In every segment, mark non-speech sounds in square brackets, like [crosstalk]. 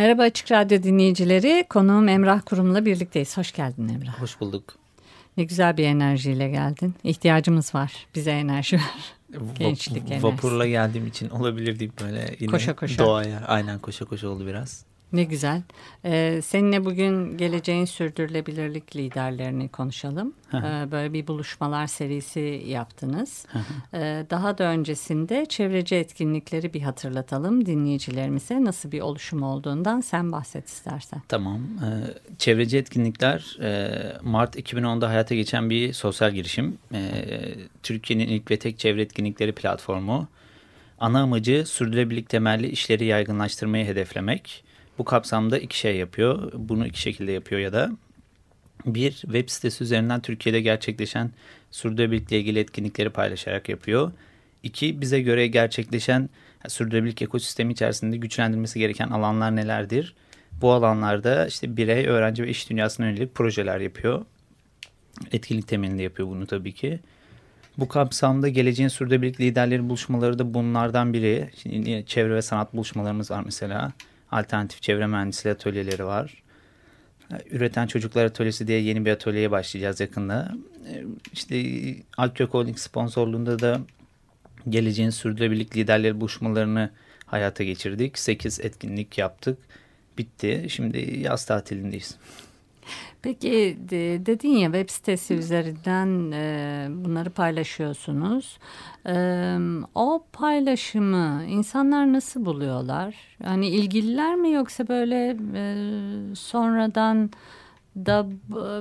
Merhaba Açık Radyo dinleyicileri. Konuğum Emrah Kurum'la birlikteyiz. Hoş geldin Emrah. Hoş bulduk. Ne güzel bir enerjiyle geldin. İhtiyacımız var. Bize enerji ver. Gençlik enerjisi. Vapurla geldiğim için olabilir deyip böyle yine Koşa koşa. doğaya. Aynen koşa koşa oldu biraz. Ne güzel. Ee, seninle bugün geleceğin sürdürülebilirlik liderlerini konuşalım. Ee, böyle bir buluşmalar serisi yaptınız. Ee, daha da öncesinde çevreci etkinlikleri bir hatırlatalım dinleyicilerimize. Nasıl bir oluşum olduğundan sen bahset istersen. Tamam. Ee, çevreci etkinlikler e, Mart 2010'da hayata geçen bir sosyal girişim. E, Türkiye'nin ilk ve tek çevre etkinlikleri platformu. Ana amacı sürdürülebilirlik temelli işleri yaygınlaştırmayı hedeflemek. Bu kapsamda iki şey yapıyor. Bunu iki şekilde yapıyor ya da bir web sitesi üzerinden Türkiye'de gerçekleşen sürdürülebilirlikle ilgili etkinlikleri paylaşarak yapıyor. İki bize göre gerçekleşen sürdürülebilirlik ekosistemi içerisinde güçlendirmesi gereken alanlar nelerdir? Bu alanlarda işte birey, öğrenci ve iş dünyasına yönelik projeler yapıyor. Etkinlik temelinde yapıyor bunu tabii ki. Bu kapsamda geleceğin sürdürülebilirlik liderleri buluşmaları da bunlardan biri. Şimdi çevre ve sanat buluşmalarımız var mesela alternatif çevre mühendisliği atölyeleri var. Üreten Çocuklar Atölyesi diye yeni bir atölyeye başlayacağız yakında. İşte Alkök Holding sponsorluğunda da geleceğin sürdürülebilirlik liderleri buluşmalarını hayata geçirdik. 8 etkinlik yaptık. Bitti. Şimdi yaz tatilindeyiz. Peki dedin ya web sitesi üzerinden e, bunları paylaşıyorsunuz. E, o paylaşımı insanlar nasıl buluyorlar? Hani ilgililer mi yoksa böyle e, sonradan da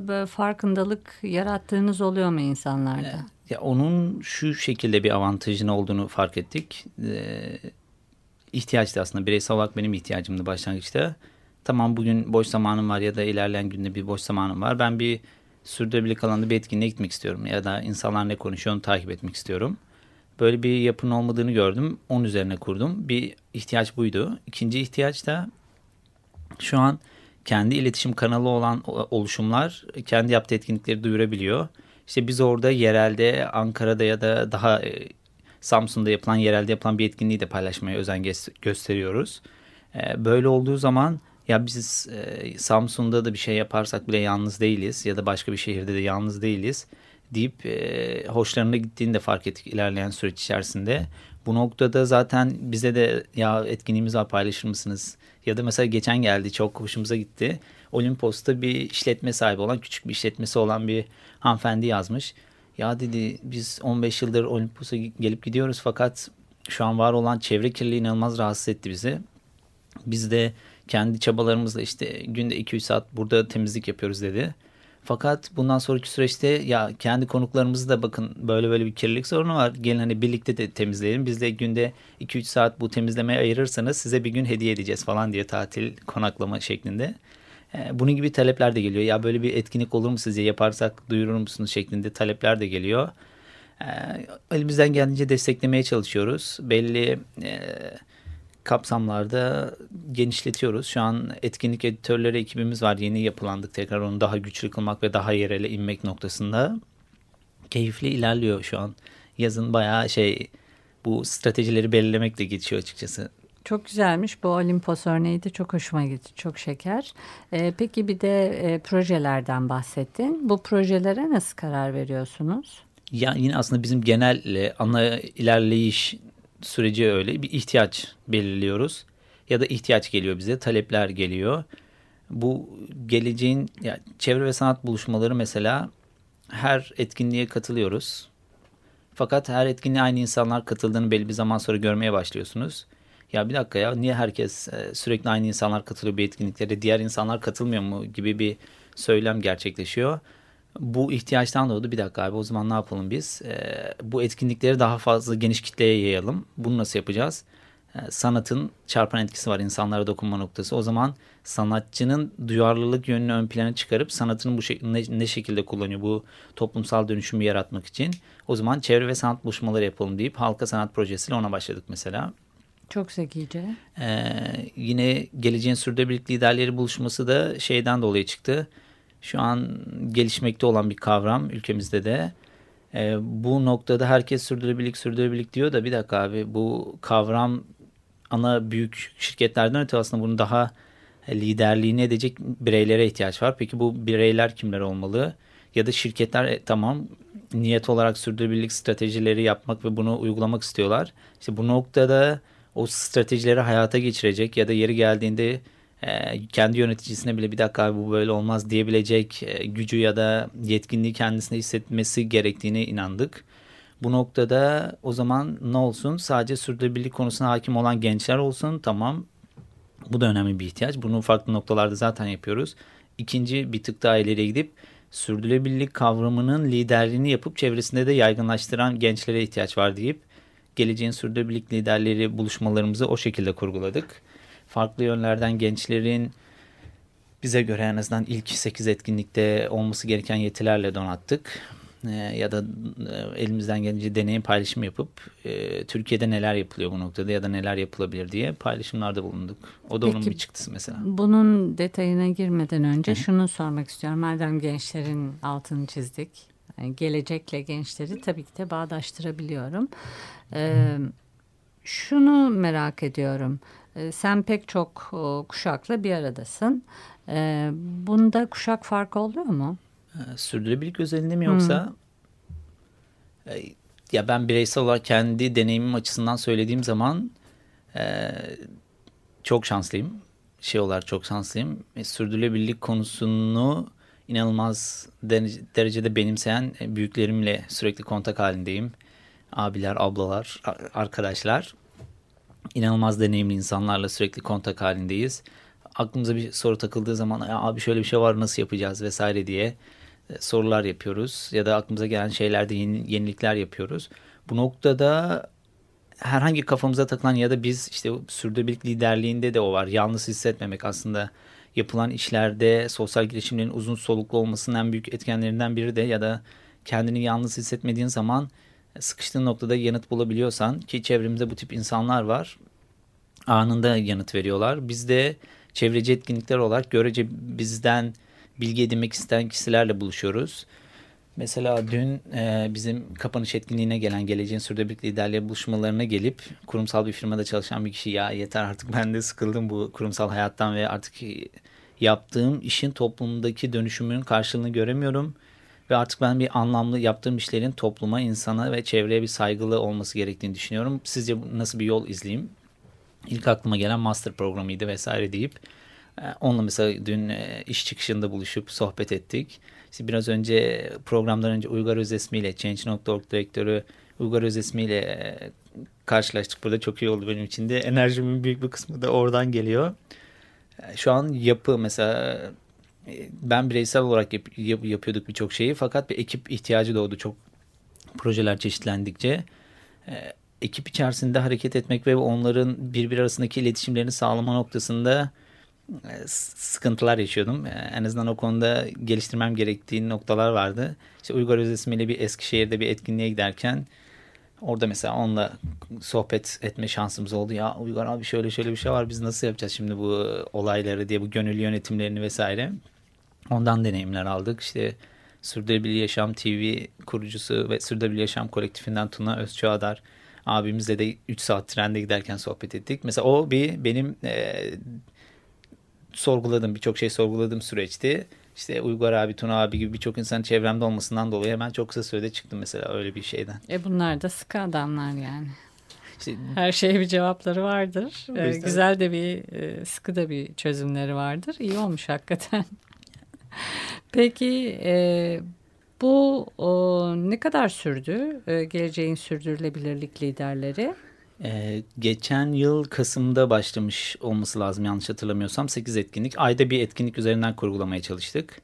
böyle farkındalık yarattığınız oluyor mu insanlarda? Ya onun şu şekilde bir avantajın olduğunu fark ettik. Ee, aslında bireysel olarak benim ihtiyacımdı başlangıçta tamam bugün boş zamanım var ya da ilerleyen günde bir boş zamanım var. Ben bir sürdürülebilirlik alanında bir etkinliğe gitmek istiyorum ya da insanlar ne konuşuyor onu takip etmek istiyorum. Böyle bir yapının olmadığını gördüm. Onun üzerine kurdum. Bir ihtiyaç buydu. İkinci ihtiyaç da şu an kendi iletişim kanalı olan oluşumlar kendi yaptığı etkinlikleri duyurabiliyor. İşte biz orada yerelde Ankara'da ya da daha e, Samsun'da yapılan yerelde yapılan bir etkinliği de paylaşmaya özen gösteriyoruz. E, böyle olduğu zaman ya biz e, Samsun'da da bir şey yaparsak bile yalnız değiliz ya da başka bir şehirde de yalnız değiliz deyip e, hoşlarına gittiğini de fark ettik ilerleyen süreç içerisinde. Bu noktada zaten bize de ya etkinliğimiz var paylaşır mısınız? Ya da mesela geçen geldi çok hoşumuza gitti. Olimpos'ta bir işletme sahibi olan küçük bir işletmesi olan bir hanımefendi yazmış. Ya dedi biz 15 yıldır Olimpos'a gelip gidiyoruz fakat şu an var olan çevre kirliliği inanılmaz rahatsız etti bizi. Biz de kendi çabalarımızla işte günde 2-3 saat burada temizlik yapıyoruz dedi. Fakat bundan sonraki süreçte ya kendi konuklarımızı da bakın böyle böyle bir kirlilik sorunu var. Gelin hani birlikte de temizleyelim. Biz de günde 2-3 saat bu temizlemeye ayırırsanız size bir gün hediye edeceğiz falan diye tatil konaklama şeklinde. Ee, bunun gibi talepler de geliyor. Ya böyle bir etkinlik olur mu sizce yaparsak duyurur musunuz şeklinde talepler de geliyor. Ee, elimizden geldiğince desteklemeye çalışıyoruz. Belli e, kapsamlarda genişletiyoruz. Şu an etkinlik editörleri ekibimiz var. Yeni yapılandık tekrar onu daha güçlü kılmak ve daha yerele inmek noktasında. Keyifli ilerliyor şu an. Yazın bayağı şey bu stratejileri belirlemekle geçiyor açıkçası. Çok güzelmiş. Bu Olimpos örneği de çok hoşuma gitti. Çok şeker. Ee, peki bir de e, projelerden bahsettin. Bu projelere nasıl karar veriyorsunuz? Ya yine aslında bizim genel ana ilerleyiş süreci öyle bir ihtiyaç belirliyoruz ya da ihtiyaç geliyor bize talepler geliyor. Bu geleceğin yani çevre ve sanat buluşmaları mesela her etkinliğe katılıyoruz. Fakat her etkinliğe aynı insanlar katıldığını belli bir zaman sonra görmeye başlıyorsunuz. Ya bir dakika ya niye herkes e, sürekli aynı insanlar katılıyor bir etkinliklere diğer insanlar katılmıyor mu gibi bir söylem gerçekleşiyor bu ihtiyaçtan doğdu. Bir dakika abi o zaman ne yapalım biz? E, bu etkinlikleri daha fazla geniş kitleye yayalım. Bunu nasıl yapacağız? e, sanatın çarpan etkisi var insanlara dokunma noktası. O zaman sanatçının duyarlılık yönünü ön plana çıkarıp sanatını bu şey, ne, ne şekilde kullanıyor bu toplumsal dönüşümü yaratmak için. O zaman çevre ve sanat buluşmaları yapalım deyip halka sanat projesiyle ona başladık mesela. Çok zekice. Ee, yine geleceğin sürdürülebilirlik liderleri buluşması da şeyden dolayı çıktı. Şu an gelişmekte olan bir kavram ülkemizde de. Ee, bu noktada herkes sürdürülebilirlik sürdürülebilirlik diyor da bir dakika abi bu kavram ana büyük şirketlerden öte aslında bunu daha liderliğini edecek bireylere ihtiyaç var. Peki bu bireyler kimler olmalı? Ya da şirketler e, tamam niyet olarak sürdürülebilirlik stratejileri yapmak ve bunu uygulamak istiyorlar. İşte bu noktada o stratejileri hayata geçirecek ya da yeri geldiğinde e, kendi yöneticisine bile bir dakika bu böyle olmaz diyebilecek e, gücü ya da yetkinliği kendisine hissetmesi gerektiğine inandık. Bu noktada o zaman ne olsun? Sadece sürdürülebilirlik konusuna hakim olan gençler olsun. Tamam. Bu da önemli bir ihtiyaç. Bunu farklı noktalarda zaten yapıyoruz. İkinci bir tık daha ileriye gidip sürdürülebilirlik kavramının liderliğini yapıp çevresinde de yaygınlaştıran gençlere ihtiyaç var deyip geleceğin sürdürülebilirlik liderleri buluşmalarımızı o şekilde kurguladık. Farklı yönlerden gençlerin bize göre en azından ilk 8 etkinlikte olması gereken yetilerle donattık. E, ya da e, elimizden gelince deneyim paylaşım yapıp e, Türkiye'de neler yapılıyor bu noktada ya da neler yapılabilir diye paylaşımlarda bulunduk. O da Peki, onun bir çıktısı mesela. Bunun detayına girmeden önce Hı -hı. şunu sormak istiyorum. Madem gençlerin altını çizdik. Yani gelecekle gençleri tabii ki de bağdaştırabiliyorum. Ee, şunu merak ediyorum. Ee, sen pek çok o, kuşakla bir aradasın. Ee, bunda kuşak farkı oluyor mu? Ee, sürdürülebilirlik özelinde mi yoksa? Hmm. Ya ben bireysel olarak kendi deneyimim açısından söylediğim zaman e, çok şanslıyım. Şey olarak çok şanslıyım. E, sürdürülebilirlik konusunu inanılmaz derecede benimseyen e, büyüklerimle sürekli kontak halindeyim. Abiler, ablalar, arkadaşlar. İnanılmaz deneyimli insanlarla sürekli kontak halindeyiz. Aklımıza bir soru takıldığı zaman abi şöyle bir şey var nasıl yapacağız vesaire diye e, sorular yapıyoruz. Ya da aklımıza gelen şeylerde yeni, yenilikler yapıyoruz. Bu noktada herhangi kafamıza takılan ya da biz işte sürdürülebilirlik liderliğinde de o var. Yalnız hissetmemek aslında yapılan işlerde sosyal girişimlerin uzun soluklu olmasının en büyük etkenlerinden biri de ya da kendini yalnız hissetmediğin zaman sıkıştığın noktada yanıt bulabiliyorsan ki çevremizde bu tip insanlar var anında yanıt veriyorlar. Biz de çevreci etkinlikler olarak görece bizden bilgi edinmek isteyen kişilerle buluşuyoruz. Mesela dün e, bizim kapanış etkinliğine gelen geleceğin sürdürülebilirlik liderliği buluşmalarına gelip kurumsal bir firmada çalışan bir kişi ya yeter artık ben de sıkıldım bu kurumsal hayattan ve artık yaptığım işin toplumdaki dönüşümünün karşılığını göremiyorum. Ve artık ben bir anlamlı yaptığım işlerin topluma, insana ve çevreye bir saygılı olması gerektiğini düşünüyorum. Sizce nasıl bir yol izleyeyim? İlk aklıma gelen master programıydı vesaire deyip e, onunla mesela dün e, iş çıkışında buluşup sohbet ettik. İşte biraz önce programdan önce Uygar Özesmi ile Change.org direktörü Uygar Özesmi ile e, karşılaştık. Burada çok iyi oldu benim için de. Enerjimin büyük bir kısmı da oradan geliyor. Şu an yapı mesela ben bireysel olarak yap, yap, yapıyorduk birçok şeyi fakat bir ekip ihtiyacı doğdu çok projeler çeşitlendikçe. Ekip içerisinde hareket etmek ve onların birbir arasındaki iletişimlerini sağlama noktasında e, sıkıntılar yaşıyordum. E, en azından o konuda geliştirmem gerektiği noktalar vardı. İşte Uygar Özesmi ile bir Eskişehir'de bir etkinliğe giderken orada mesela onunla sohbet etme şansımız oldu. Ya Uygar abi şöyle şöyle bir şey var biz nasıl yapacağız şimdi bu olayları diye bu gönüllü yönetimlerini vesaire. Ondan deneyimler aldık. İşte Sürdürülebilir Yaşam TV kurucusu ve Sürdürülebilir Yaşam kolektifinden Tuna Özçağdar abimizle de 3 saat trende giderken sohbet ettik. Mesela o bir benim e, sorguladım birçok şey sorguladığım süreçti. İşte Uygar abi, Tuna abi gibi birçok insan çevremde olmasından dolayı hemen çok kısa sürede çıktım mesela öyle bir şeyden. E bunlar da sıkı adamlar yani. İşte, Her şeye bir cevapları vardır. Ee, güzel de bir e, sıkı da bir çözümleri vardır. İyi olmuş hakikaten. [laughs] [laughs] Peki e, bu o, ne kadar sürdü? E, geleceğin sürdürülebilirlik liderleri. Ee, geçen yıl Kasım'da başlamış olması lazım yanlış hatırlamıyorsam. 8 etkinlik. Ayda bir etkinlik üzerinden kurgulamaya çalıştık.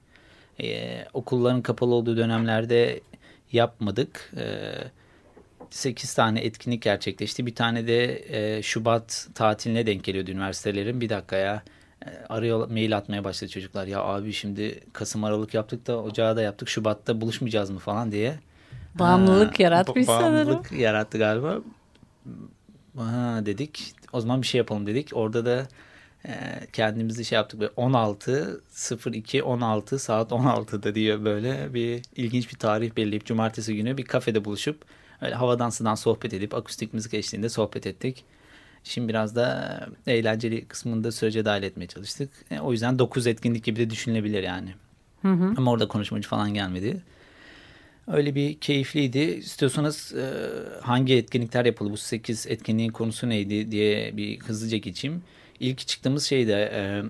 Ee, okulların kapalı olduğu dönemlerde yapmadık. Ee, 8 tane etkinlik gerçekleşti. Bir tane de e, Şubat tatiline denk geliyordu üniversitelerin. Bir dakika ya e, arıyor mail atmaya başladı çocuklar. Ya abi şimdi Kasım Aralık yaptık da Ocağı da yaptık. Şubat'ta buluşmayacağız mı falan diye. Bağımlılık ha, yaratmış bağımlılık sanırım. yarattı galiba. Ha, dedik. O zaman bir şey yapalım dedik. Orada da e, kendimizi şey yaptık. Böyle 16 02 16 saat 16'da diyor böyle bir ilginç bir tarih belirleyip cumartesi günü bir kafede buluşup öyle havadan sudan sohbet edip akustik müzik eşliğinde sohbet ettik. Şimdi biraz da eğlenceli kısmını da sürece dahil etmeye çalıştık. E, o yüzden 9 etkinlik gibi de düşünülebilir yani. Hı hı. Ama orada konuşmacı falan gelmedi. Öyle bir keyifliydi. İstiyorsanız e, hangi etkinlikler yapıldı? Bu 8 etkinliğin konusu neydi diye bir hızlıca geçeyim. İlk çıktığımız şey de e,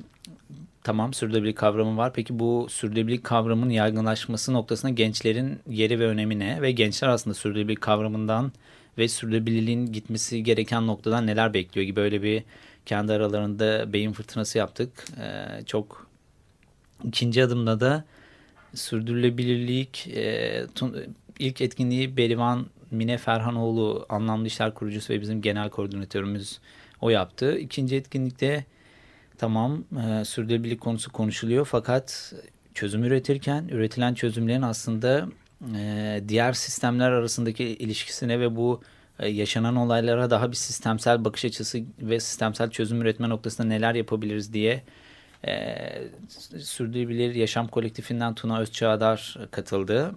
tamam sürdürülebilirlik kavramı var. Peki bu sürdürülebilirlik kavramının yaygınlaşması noktasında gençlerin yeri ve önemi ne? Ve gençler aslında sürdürülebilirlik kavramından ve sürdürülebilirliğin gitmesi gereken noktadan neler bekliyor gibi böyle bir kendi aralarında beyin fırtınası yaptık. E, çok ikinci adımda da sürdürülebilirlik e, ilk etkinliği Berivan Mine Ferhanoğlu anlamlı işler kurucusu ve bizim genel koordinatörümüz o yaptı. İkinci etkinlikte tamam e, sürdürülebilirlik konusu konuşuluyor fakat çözüm üretirken üretilen çözümlerin aslında e, diğer sistemler arasındaki ilişkisine ve bu e, yaşanan olaylara daha bir sistemsel bakış açısı ve sistemsel çözüm üretme noktasında neler yapabiliriz diye e, Sürdürülebilir Yaşam Kolektifinden Tuna Özçağdar katıldı.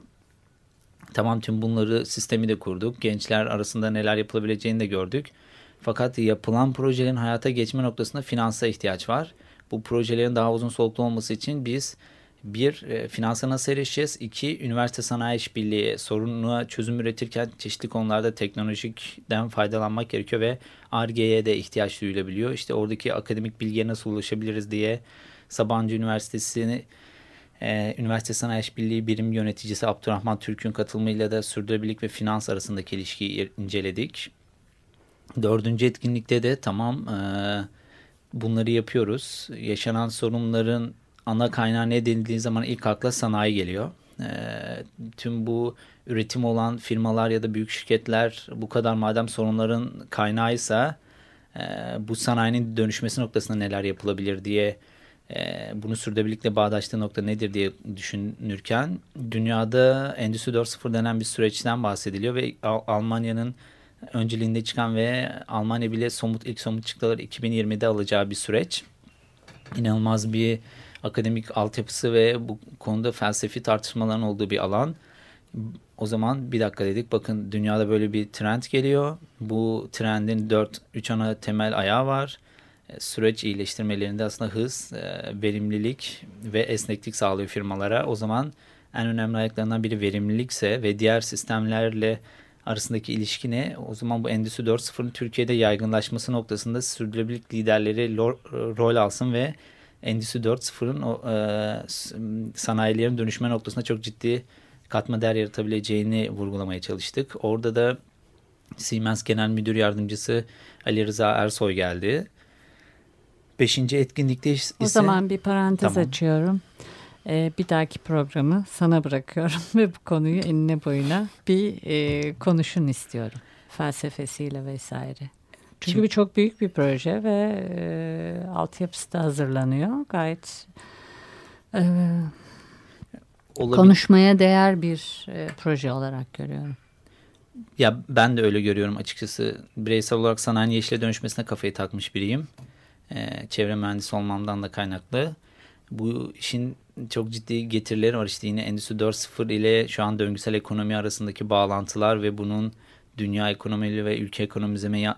Tamam tüm bunları sistemi de kurduk. Gençler arasında neler yapılabileceğini de gördük. Fakat yapılan projelerin hayata geçme noktasında finansa ihtiyaç var. Bu projelerin daha uzun soluklu olması için biz bir, e, finansa nasıl erişeceğiz? İki, üniversite sanayi işbirliği sorununa çözüm üretirken çeşitli konularda teknolojikten faydalanmak gerekiyor ve ARGE'ye de ihtiyaç duyulabiliyor. İşte oradaki akademik bilgiye nasıl ulaşabiliriz diye Sabancı Üniversitesi'ni e, Üniversite Sanayi İşbirliği Birim Yöneticisi Abdurrahman Türk'ün katılımıyla da sürdürülebilirlik ve finans arasındaki ilişkiyi inceledik. Dördüncü etkinlikte de tamam e, bunları yapıyoruz. Yaşanan sorunların ana kaynağı ne denildiği zaman ilk akla sanayi geliyor. E, tüm bu üretim olan firmalar ya da büyük şirketler bu kadar madem sorunların kaynağıysa e, bu sanayinin dönüşmesi noktasında neler yapılabilir diye e, bunu sürdürülebilirlikle bağdaştığı nokta nedir diye düşünürken dünyada Endüstri 4.0 denen bir süreçten bahsediliyor ve Almanya'nın önceliğinde çıkan ve Almanya bile somut ilk somut çıktıları 2020'de alacağı bir süreç. İnanılmaz bir akademik altyapısı ve bu konuda felsefi tartışmaların olduğu bir alan. O zaman bir dakika dedik bakın dünyada böyle bir trend geliyor. Bu trendin 4-3 ana temel ayağı var. E, süreç iyileştirmelerinde aslında hız, e, verimlilik ve esneklik sağlıyor firmalara. O zaman en önemli ayaklarından biri verimlilikse ve diğer sistemlerle arasındaki ilişki ne? O zaman bu Endüstri 4.0'ın Türkiye'de yaygınlaşması noktasında sürdürülebilirlik liderleri rol alsın ve Endüstri 4.0'ın o e, sanayilerin dönüşme noktasında çok ciddi katma değer yaratabileceğini vurgulamaya çalıştık. Orada da Siemens Genel Müdür Yardımcısı Ali Rıza Ersoy geldi. Beşinci etkinlikte ise... O zaman bir parantez Tamam. açıyorum. Ee, bir dahaki programı sana bırakıyorum [laughs] ve bu konuyu enine boyuna bir e, konuşun istiyorum. Felsefesiyle vesaire. Çünkü Şimdi- bu çok büyük bir proje ve e, altyapısı da hazırlanıyor. Gayet e, konuşmaya değer bir e, proje olarak görüyorum. Ya ben de öyle görüyorum açıkçası. Bireysel olarak sanayi yeşile dönüşmesine kafayı takmış biriyim. Ee, çevre mühendisi olmamdan da kaynaklı. Bu işin çok ciddi getirileri var. İşte yine Endüstri 4.0 ile şu an döngüsel ekonomi arasındaki bağlantılar ve bunun dünya ekonomiyle ve ülke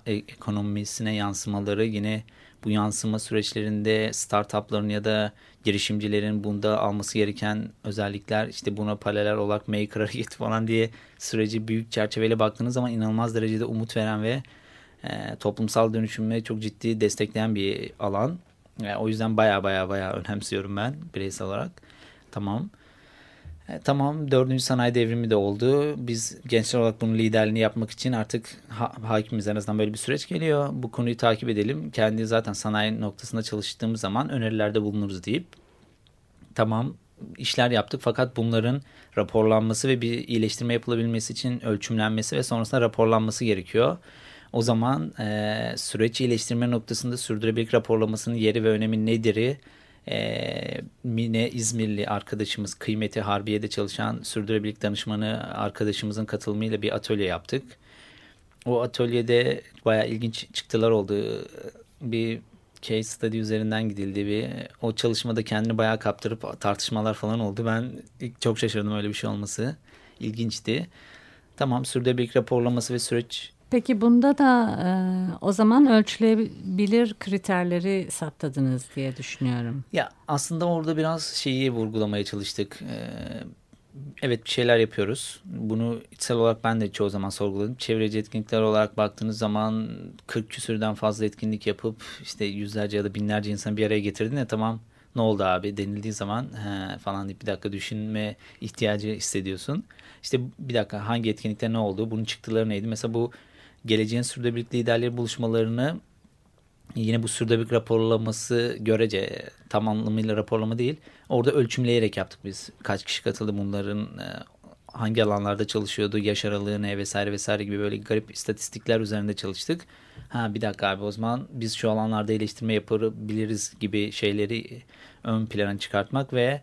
e, ekonomisine yansımaları yine bu yansıma süreçlerinde startupların ya da girişimcilerin bunda alması gereken özellikler işte buna paralel olarak maker hareketi falan diye süreci büyük çerçeveyle baktığınız zaman inanılmaz derecede umut veren ve e, toplumsal dönüşümü çok ciddi destekleyen bir alan. E, o yüzden baya baya baya önemsiyorum ben bireysel olarak. Tamam. E, tamam dördüncü sanayi devrimi de oldu. Biz gençler olarak bunun liderliğini yapmak için artık ha, hakimiz en azından böyle bir süreç geliyor. Bu konuyu takip edelim. Kendi zaten sanayi noktasında çalıştığımız zaman önerilerde bulunuruz deyip tamam işler yaptık fakat bunların raporlanması ve bir iyileştirme yapılabilmesi için ölçümlenmesi ve sonrasında raporlanması gerekiyor. O zaman e, süreç iyileştirme noktasında sürdürülebilirlik raporlamasının yeri ve önemi nedir'i e, Mine İzmirli arkadaşımız Kıymeti Harbiye'de çalışan sürdürülebilirlik danışmanı arkadaşımızın katılımıyla bir atölye yaptık. O atölyede bayağı ilginç çıktılar oldu. Bir case study üzerinden gidildi. Bir, o çalışmada kendini bayağı kaptırıp tartışmalar falan oldu. Ben ilk çok şaşırdım öyle bir şey olması. İlginçti. Tamam sürdürülebilirlik raporlaması ve süreç Peki bunda da e, o zaman ölçülebilir kriterleri saptadınız diye düşünüyorum. Ya aslında orada biraz şeyi vurgulamaya çalıştık. Ee, evet bir şeyler yapıyoruz. Bunu içsel olarak ben de çoğu zaman sorguladım. Çevreci etkinlikler olarak baktığınız zaman 40 küsürden fazla etkinlik yapıp işte yüzlerce ya da binlerce insan bir araya getirdin ya tamam ne oldu abi denildiği zaman he, falan deyip bir dakika düşünme ihtiyacı hissediyorsun. İşte bir dakika hangi etkinlikte ne oldu? Bunun çıktıları neydi? Mesela bu geleceğin sürdürülebilirlik liderleri buluşmalarını yine bu sürdürülebilirlik raporlaması görece tam anlamıyla raporlama değil. Orada ölçümleyerek yaptık biz. Kaç kişi katıldı bunların e, hangi alanlarda çalışıyordu, yaş aralığı ne vesaire vesaire gibi böyle garip istatistikler üzerinde çalıştık. Ha bir dakika abi o zaman biz şu alanlarda iyileştirme yapabiliriz gibi şeyleri ön plana çıkartmak ve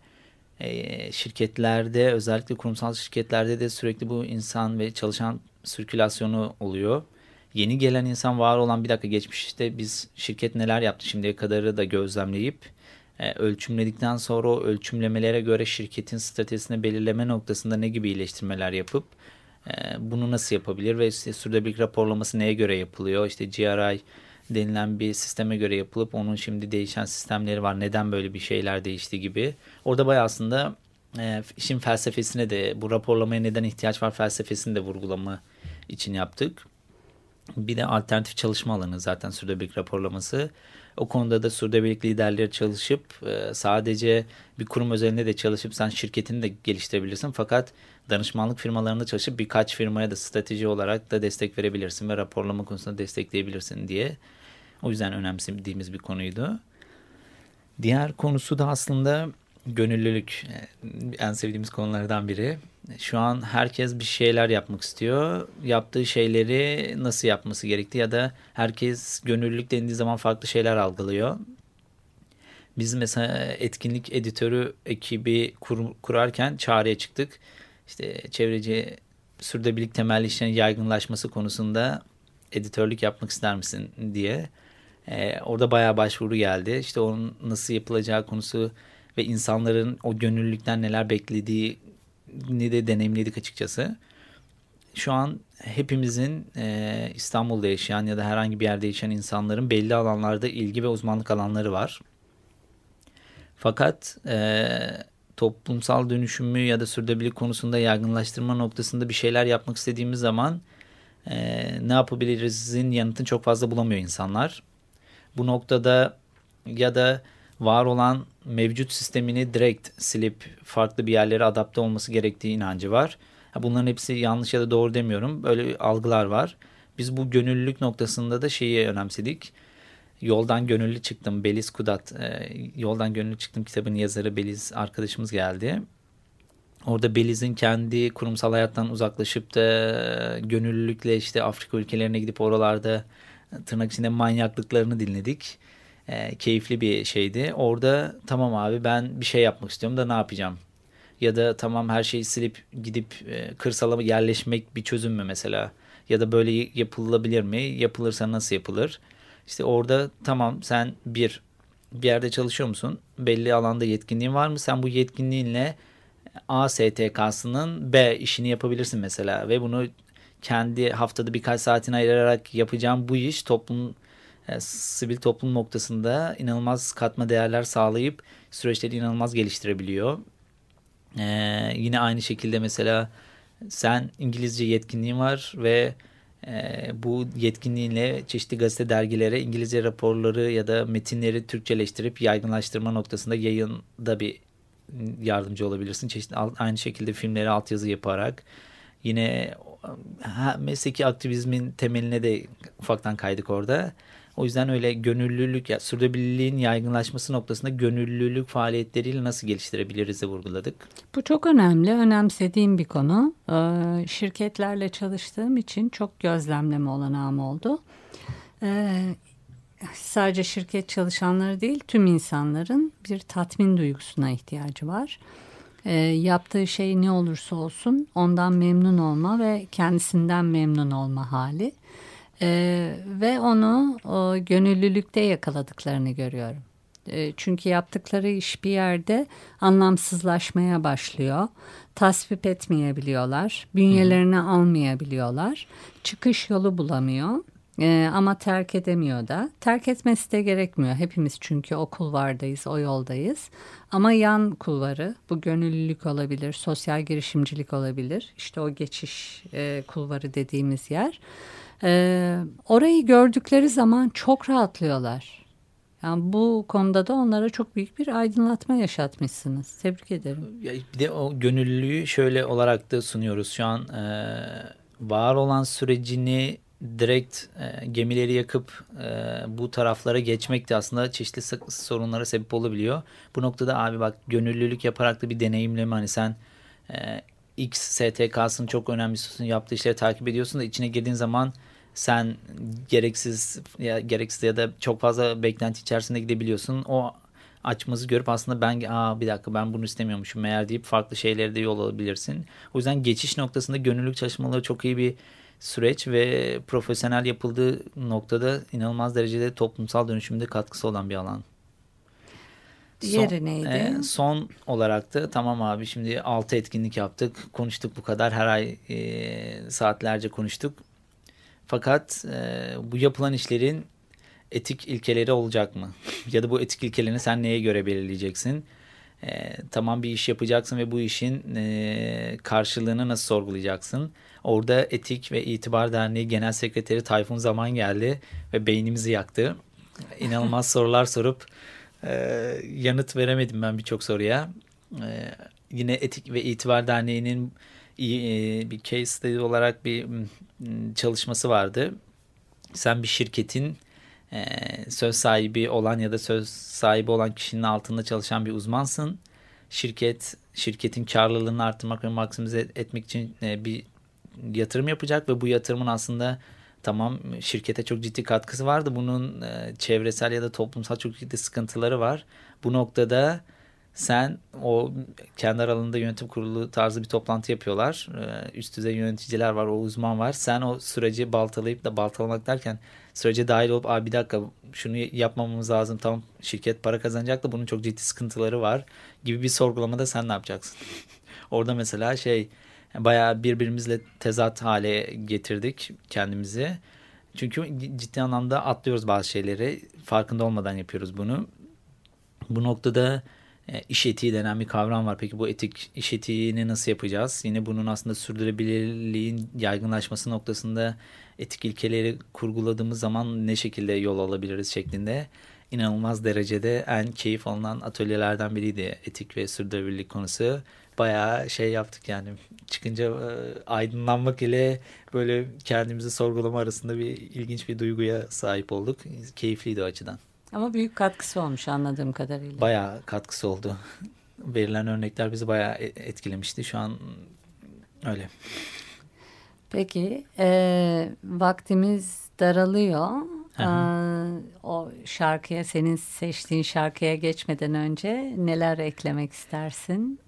e, şirketlerde özellikle kurumsal şirketlerde de sürekli bu insan ve çalışan sirkülasyonu oluyor. Yeni gelen insan var olan bir dakika geçmişte biz şirket neler yaptı şimdiye kadarı da gözlemleyip e, ölçümledikten sonra o ölçümlemelere göre şirketin stratejisini belirleme noktasında ne gibi iyileştirmeler yapıp e, bunu nasıl yapabilir ve işte sürdürülebilirlik raporlaması neye göre yapılıyor? İşte GRI denilen bir sisteme göre yapılıp onun şimdi değişen sistemleri var. Neden böyle bir şeyler değişti gibi. Orada bayağı aslında e, işin felsefesine de bu raporlamaya neden ihtiyaç var felsefesini de vurgulama için yaptık. Bir de alternatif çalışma alanı zaten sürdürülebilirlik raporlaması. O konuda da sürdürülebilirlik liderleri çalışıp e, sadece bir kurum özelinde de çalışıp sen şirketini de geliştirebilirsin. Fakat danışmanlık firmalarında çalışıp birkaç firmaya da strateji olarak da destek verebilirsin ve raporlama konusunda destekleyebilirsin diye. O yüzden önemsediğimiz bir konuydu. Diğer konusu da aslında gönüllülük en sevdiğimiz konulardan biri. Şu an herkes bir şeyler yapmak istiyor. Yaptığı şeyleri nasıl yapması gerektiği ya da herkes gönüllülük dendiği zaman farklı şeyler algılıyor. Biz mesela etkinlik editörü ekibi kur, kurarken çağrıya çıktık. İşte çevreci sürdürülebilirlik temelli işlerin yaygınlaşması konusunda editörlük yapmak ister misin diye. Ee, orada bayağı başvuru geldi. İşte onun nasıl yapılacağı konusu ve insanların o gönüllülükten neler beklediğini de deneyimledik açıkçası. Şu an hepimizin e, İstanbul'da yaşayan ya da herhangi bir yerde yaşayan insanların belli alanlarda ilgi ve uzmanlık alanları var. Fakat e, toplumsal dönüşümü ya da sürdürülebilirlik konusunda yaygınlaştırma noktasında bir şeyler yapmak istediğimiz zaman e, ne yapabilirizin yanıtını çok fazla bulamıyor insanlar. Bu noktada ya da var olan mevcut sistemini direkt silip farklı bir yerlere adapte olması gerektiği inancı var. Bunların hepsi yanlış ya da doğru demiyorum. Böyle algılar var. Biz bu gönüllülük noktasında da şeyi önemsedik. Yoldan Gönüllü Çıktım. Beliz Kudat. E, Yoldan Gönüllü Çıktım kitabın yazarı Beliz arkadaşımız geldi. Orada Beliz'in kendi kurumsal hayattan uzaklaşıp da gönüllülükle işte Afrika ülkelerine gidip oralarda tırnak içinde manyaklıklarını dinledik e, keyifli bir şeydi. Orada tamam abi ben bir şey yapmak istiyorum da ne yapacağım? Ya da tamam her şeyi silip gidip e, kırsala yerleşmek bir çözüm mü mesela? Ya da böyle yapılabilir mi? Yapılırsa nasıl yapılır? İşte orada tamam sen bir bir yerde çalışıyor musun? Belli alanda yetkinliğin var mı? Sen bu yetkinliğinle A STK'sının B işini yapabilirsin mesela ve bunu kendi haftada birkaç saatini ayırarak yapacağım bu iş toplum e, sivil toplum noktasında inanılmaz katma değerler sağlayıp süreçleri inanılmaz geliştirebiliyor. E, yine aynı şekilde mesela sen İngilizce yetkinliğin var ve e, bu yetkinliğinle çeşitli gazete dergilere İngilizce raporları ya da metinleri Türkçeleştirip yaygınlaştırma noktasında yayında bir yardımcı olabilirsin. Çeşitli aynı şekilde filmleri altyazı yaparak yine mesleki aktivizmin temeline de ufaktan kaydık orada. O yüzden öyle gönüllülük, ya, sürdürülebilirliğin yaygınlaşması noktasında gönüllülük faaliyetleriyle nasıl geliştirebiliriz vurguladık. Bu çok önemli, önemsediğim bir konu. Ee, şirketlerle çalıştığım için çok gözlemleme olanağım oldu. Ee, sadece şirket çalışanları değil, tüm insanların bir tatmin duygusuna ihtiyacı var. Ee, yaptığı şey ne olursa olsun ondan memnun olma ve kendisinden memnun olma hali. Ee, ve onu o, gönüllülükte yakaladıklarını görüyorum. Ee, çünkü yaptıkları iş bir yerde anlamsızlaşmaya başlıyor. Tasvip etmeyebiliyorlar, bünyelerini Hı. almayabiliyorlar, çıkış yolu bulamıyor. Ee, ama terk edemiyor da. Terk etmesi de gerekmiyor. Hepimiz çünkü o kulvardayız, o yoldayız. Ama yan kulvarı, bu gönüllülük olabilir, sosyal girişimcilik olabilir. İşte o geçiş e, kulvarı dediğimiz yer. E, orayı gördükleri zaman çok rahatlıyorlar. Yani bu konuda da onlara çok büyük bir aydınlatma yaşatmışsınız. Tebrik ederim. Bir de o gönüllülüğü şöyle olarak da sunuyoruz. Şu an e, var olan sürecini direkt e, gemileri yakıp e, bu taraflara geçmek de aslında çeşitli sorunlara sebep olabiliyor. Bu noktada abi bak gönüllülük yaparak da bir deneyimleme hani sen e, X STK'sının çok önemli yaptığı işleri takip ediyorsun da içine girdiğin zaman sen gereksiz ya gereksiz ya da çok fazla beklenti içerisinde gidebiliyorsun. O açmazı görüp aslında ben aa bir dakika ben bunu istemiyormuşum meğer deyip farklı şeylere de yol alabilirsin. O yüzden geçiş noktasında gönüllülük çalışmaları çok iyi bir süreç ve profesyonel yapıldığı noktada inanılmaz derecede toplumsal dönüşümde katkısı olan bir alan. Diğeri son, neydi? E, son olarak da tamam abi şimdi 6 etkinlik yaptık. Konuştuk bu kadar. Her ay e, saatlerce konuştuk. Fakat e, bu yapılan işlerin etik ilkeleri olacak mı? [laughs] ya da bu etik ilkelerini sen neye göre belirleyeceksin? E, tamam bir iş yapacaksın ve bu işin e, karşılığını nasıl sorgulayacaksın? Orada Etik ve İtibar Derneği Genel Sekreteri Tayfun Zaman geldi ve beynimizi yaktı. İnanılmaz [laughs] sorular sorup e, yanıt veremedim ben birçok soruya. E, yine Etik ve İtibar Derneği'nin e, bir case study olarak bir çalışması vardı. Sen bir şirketin e, söz sahibi olan ya da söz sahibi olan kişinin altında çalışan bir uzmansın. Şirket şirketin karlılığını arttırmak ve maksimize etmek için e, bir yatırım yapacak ve bu yatırımın aslında tamam şirkete çok ciddi katkısı vardı. Bunun e, çevresel ya da toplumsal çok ciddi sıkıntıları var. Bu noktada sen o kendi aralarında yönetim kurulu tarzı bir toplantı yapıyorlar. E, üst düzey yöneticiler var, o uzman var. Sen o süreci baltalayıp da baltalamak derken sürece dahil olup Aa, bir dakika şunu yapmamamız lazım. Tamam şirket para kazanacak da bunun çok ciddi sıkıntıları var gibi bir sorgulamada sen ne yapacaksın? [laughs] Orada mesela şey bayağı birbirimizle tezat hale getirdik kendimizi. Çünkü ciddi anlamda atlıyoruz bazı şeyleri. Farkında olmadan yapıyoruz bunu. Bu noktada e, iş etiği denen bir kavram var. Peki bu etik iş etiğini nasıl yapacağız? Yine bunun aslında sürdürülebilirliğin yaygınlaşması noktasında etik ilkeleri kurguladığımız zaman ne şekilde yol alabiliriz şeklinde inanılmaz derecede en keyif alınan atölyelerden biriydi etik ve sürdürülebilirlik konusu bayağı şey yaptık yani çıkınca e, aydınlanmak ile böyle kendimizi sorgulama arasında bir ilginç bir duyguya sahip olduk. Keyifliydi o açıdan. Ama büyük katkısı olmuş anladığım kadarıyla. Bayağı katkısı oldu. [laughs] Verilen örnekler bizi bayağı e, etkilemişti. Şu an öyle. Peki e, vaktimiz daralıyor. Ee, o şarkıya senin seçtiğin şarkıya geçmeden önce neler eklemek istersin?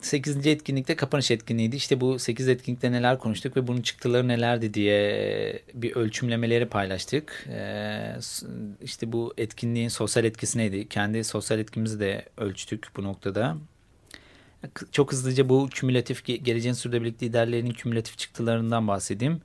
8. etkinlikte kapanış etkinliğiydi. İşte bu 8 etkinlikte neler konuştuk ve bunun çıktıları nelerdi diye bir ölçümlemeleri paylaştık. İşte bu etkinliğin sosyal etkisi neydi? Kendi sosyal etkimizi de ölçtük bu noktada. Çok hızlıca bu kümülatif geleceğin sürdürülebilirlik liderlerinin kümülatif çıktılarından bahsedeyim.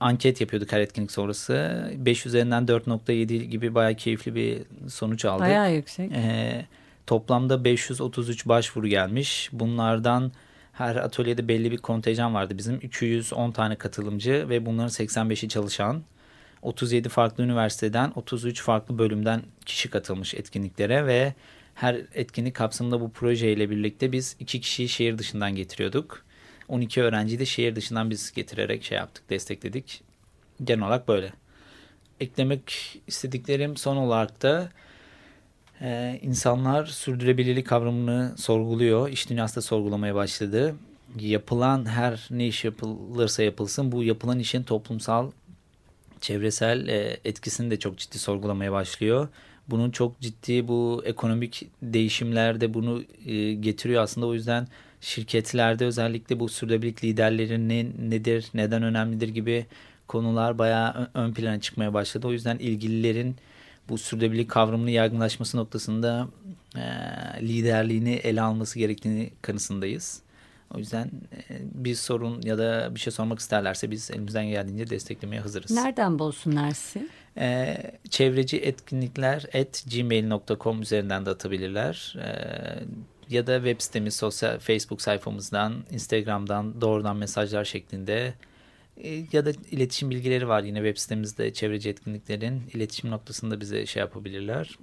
Anket yapıyorduk her etkinlik sonrası. 5 üzerinden 4.7 gibi bayağı keyifli bir sonuç aldık. Bayağı yüksek. Ee, Toplamda 533 başvuru gelmiş. Bunlardan her atölyede belli bir kontenjan vardı. Bizim 210 tane katılımcı ve bunların 85'i çalışan. 37 farklı üniversiteden 33 farklı bölümden kişi katılmış etkinliklere ve her etkinlik kapsamında bu projeyle birlikte biz iki kişiyi şehir dışından getiriyorduk. 12 öğrenciyi de şehir dışından biz getirerek şey yaptık, destekledik. Genel olarak böyle. eklemek istediklerim son olarak da e, insanlar sürdürülebilirlik kavramını sorguluyor. İş dünyası da sorgulamaya başladı. Yapılan her ne iş yapılırsa yapılsın bu yapılan işin toplumsal, çevresel e, etkisini de çok ciddi sorgulamaya başlıyor. Bunun çok ciddi bu ekonomik değişimlerde bunu e, getiriyor aslında. O yüzden şirketlerde özellikle bu sürdürülebilirlik liderleri ne, nedir, neden önemlidir gibi konular bayağı ön plana çıkmaya başladı. O yüzden ilgililerin bu sürdürülebilirlik kavramını yaygınlaşması noktasında e, liderliğini ele alması gerektiğini kanısındayız. O yüzden e, bir sorun ya da bir şey sormak isterlerse biz elimizden geldiğince desteklemeye hazırız. Nereden bulsunlar sizi? Ee, çevreci etkinlikler at gmail.com üzerinden de atabilirler. Ee, ya da web sitemiz, sosyal Facebook sayfamızdan, Instagram'dan doğrudan mesajlar şeklinde ya da iletişim bilgileri var yine web sitemizde çevreci etkinliklerin iletişim noktasında bize şey yapabilirler.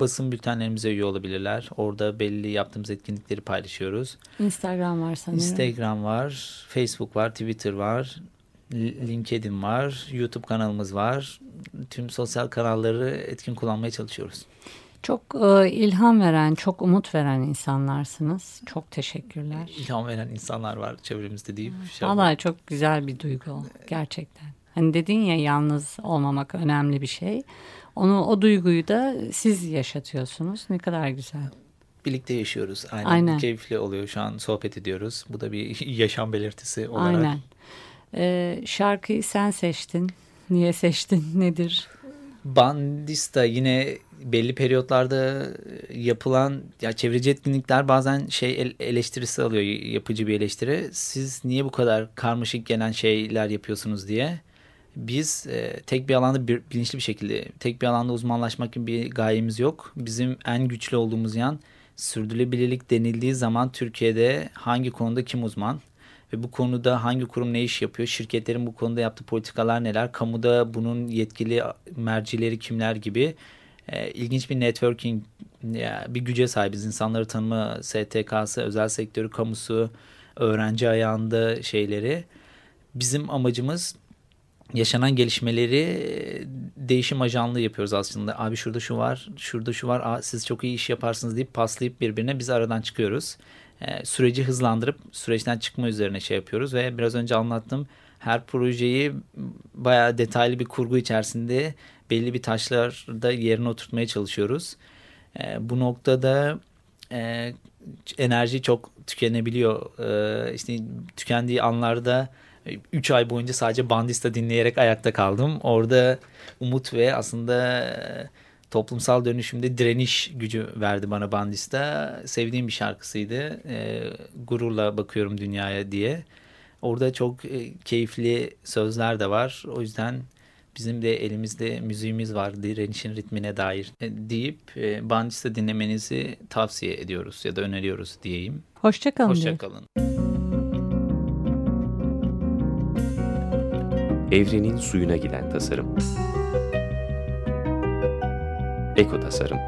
Basın bültenlerimize üye olabilirler. Orada belli yaptığımız etkinlikleri paylaşıyoruz. Instagram var sanırım. Instagram var, Facebook var, Twitter var, LinkedIn var, YouTube kanalımız var. Tüm sosyal kanalları etkin kullanmaya çalışıyoruz. Çok e, ilham veren, çok umut veren insanlarsınız. Çok teşekkürler. İlham veren insanlar var çevremizde deyip. Şey Vallahi çok güzel bir duygu gerçekten. Hani dedin ya yalnız olmamak önemli bir şey. Onu o duyguyu da siz yaşatıyorsunuz. Ne kadar güzel. Birlikte yaşıyoruz. Aynen. Aynen. Keyifli oluyor şu an sohbet ediyoruz. Bu da bir [laughs] yaşam belirtisi olarak. Aynen. Ee, şarkıyı sen seçtin. Niye seçtin? [laughs] Nedir? Bandista yine belli periyotlarda yapılan ya çevreci etkinlikler bazen şey eleştirisi alıyor yapıcı bir eleştiri. Siz niye bu kadar karmaşık gelen şeyler yapıyorsunuz diye. Biz e, tek bir alanda bir, bilinçli bir şekilde tek bir alanda uzmanlaşmak gibi bir gayemiz yok. Bizim en güçlü olduğumuz yan sürdürülebilirlik denildiği zaman Türkiye'de hangi konuda kim uzman? ve bu konuda hangi kurum ne iş yapıyor, şirketlerin bu konuda yaptığı politikalar neler, kamuda bunun yetkili mercileri kimler gibi e, ilginç bir networking bir güce sahibiz. İnsanları tanıma STK'sı, özel sektörü, kamusu, öğrenci ayağında şeyleri. Bizim amacımız yaşanan gelişmeleri e, değişim ajanlığı yapıyoruz aslında. Abi şurada şu var, şurada şu var. Aa, siz çok iyi iş yaparsınız deyip paslayıp birbirine biz aradan çıkıyoruz. Ee, süreci hızlandırıp süreçten çıkma üzerine şey yapıyoruz ve biraz önce anlattım. Her projeyi bayağı detaylı bir kurgu içerisinde belli bir taşlarda yerine oturtmaya çalışıyoruz. E, bu noktada e, enerji çok tükenebiliyor. E, işte tükendiği anlarda 3 ay boyunca sadece bandista dinleyerek ayakta kaldım. Orada umut ve aslında toplumsal dönüşümde direniş gücü verdi bana bandista. Sevdiğim bir şarkısıydı. E, gururla bakıyorum dünyaya diye. Orada çok e, keyifli sözler de var. O yüzden bizim de elimizde müziğimiz var direnişin ritmine dair e, deyip e, bandista dinlemenizi tavsiye ediyoruz ya da öneriyoruz diyeyim. Hoşçakalın. Hoşçakalın. Evrenin suyuna giden tasarım. Eko Tasarım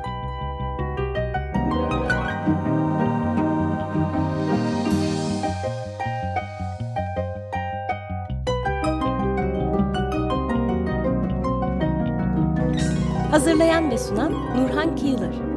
Hazırlayan ve sunan Nurhan Kıyılır